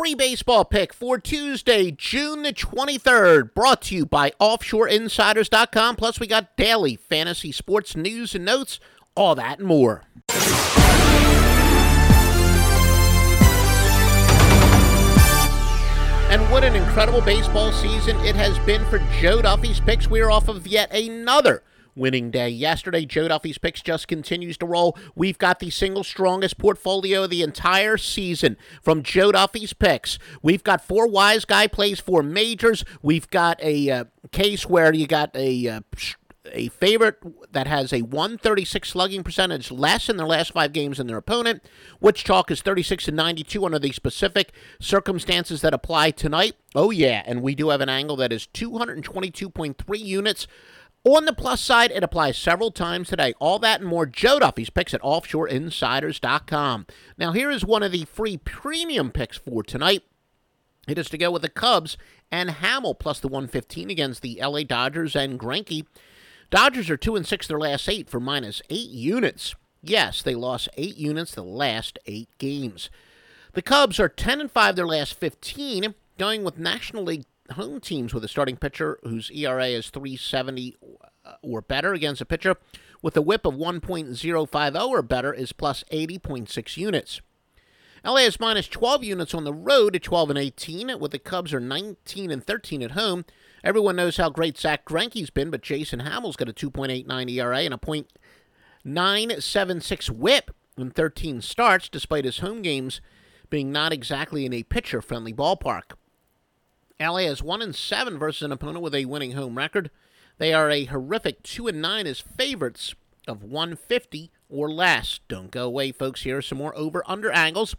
Free baseball pick for Tuesday, June the 23rd. Brought to you by OffshoreInsiders.com. Plus, we got daily fantasy sports news and notes, all that and more. And what an incredible baseball season it has been for Joe Duffy's picks. We're off of yet another winning day. Yesterday, Joe Duffy's picks just continues to roll. We've got the single strongest portfolio of the entire season from Joe Duffy's picks. We've got four wise guy plays, four majors. We've got a uh, case where you got a uh, a favorite that has a 136 slugging percentage less in their last five games than their opponent. Which chalk is 36 and 92 under the specific circumstances that apply tonight. Oh, yeah, and we do have an angle that is 222.3 units. On the plus side, it applies several times today. All that and more. Joe Duffy's picks at offshoreinsiders.com. Now, here is one of the free premium picks for tonight. It is to go with the Cubs and Hammel plus the 115 against the LA Dodgers and Greinke. Dodgers are 2 and 6 their last 8 for minus 8 units. Yes, they lost 8 units the last 8 games. The Cubs are 10 and 5 their last 15, going with National League home teams with a starting pitcher whose ERA is 370 uh, or better against a pitcher with a whip of 1.050 or better is plus 80.6 units. LA is minus 12 units on the road at 12 and 18, with the Cubs are 19 and 13 at home. Everyone knows how great Zack Greinke's been, but Jason Hammel's got a 2.89 ERA and a .976 WHIP in 13 starts, despite his home games being not exactly in a pitcher-friendly ballpark. LA is one and seven versus an opponent with a winning home record. They are a horrific two and nine as favorites of 150 or less. Don't go away, folks. Here are some more over/under angles.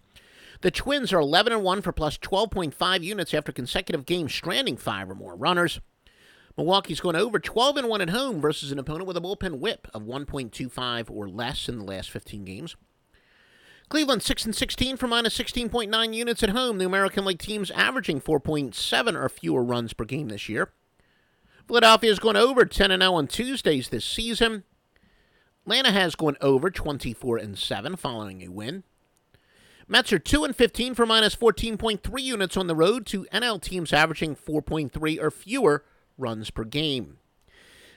The Twins are 11 and 1 for plus 12.5 units after consecutive games stranding five or more runners. Milwaukee's going over 12 and 1 at home versus an opponent with a bullpen whip of 1.25 or less in the last 15 games. Cleveland 6 and 16 for minus 16.9 units at home. The American League teams averaging 4.7 or fewer runs per game this year. Philadelphia is going over 10 and 0 on Tuesdays this season. Atlanta has gone over 24 and 7 following a win. Mets are 2 and 15 for minus 14.3 units on the road to NL teams averaging 4.3 or fewer runs per game.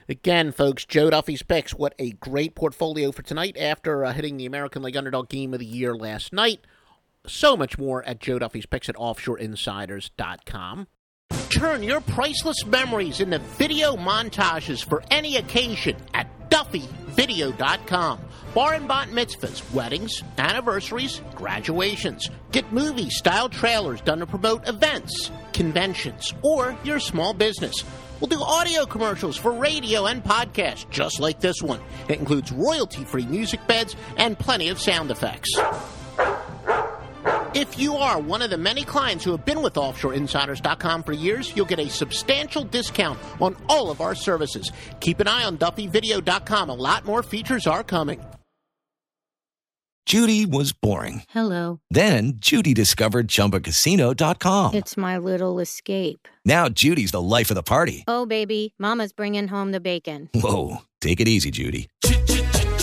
Again, folks, Joe Duffy's picks. What a great portfolio for tonight after uh, hitting the American League Underdog Game of the Year last night. So much more at Joe Duffy's picks at offshoreinsiders.com. Turn your priceless memories into video montages for any occasion at DuffyVideo.com. Bar and bat mitzvahs, weddings, anniversaries, graduations. Get movie style trailers done to promote events, conventions, or your small business. We'll do audio commercials for radio and podcast, just like this one. It includes royalty free music beds and plenty of sound effects. If you are one of the many clients who have been with OffshoreInsiders.com for years, you'll get a substantial discount on all of our services. Keep an eye on DuffyVideo.com. A lot more features are coming. Judy was boring. Hello. Then Judy discovered ChumbaCasino.com. It's my little escape. Now Judy's the life of the party. Oh, baby, Mama's bringing home the bacon. Whoa, take it easy, Judy.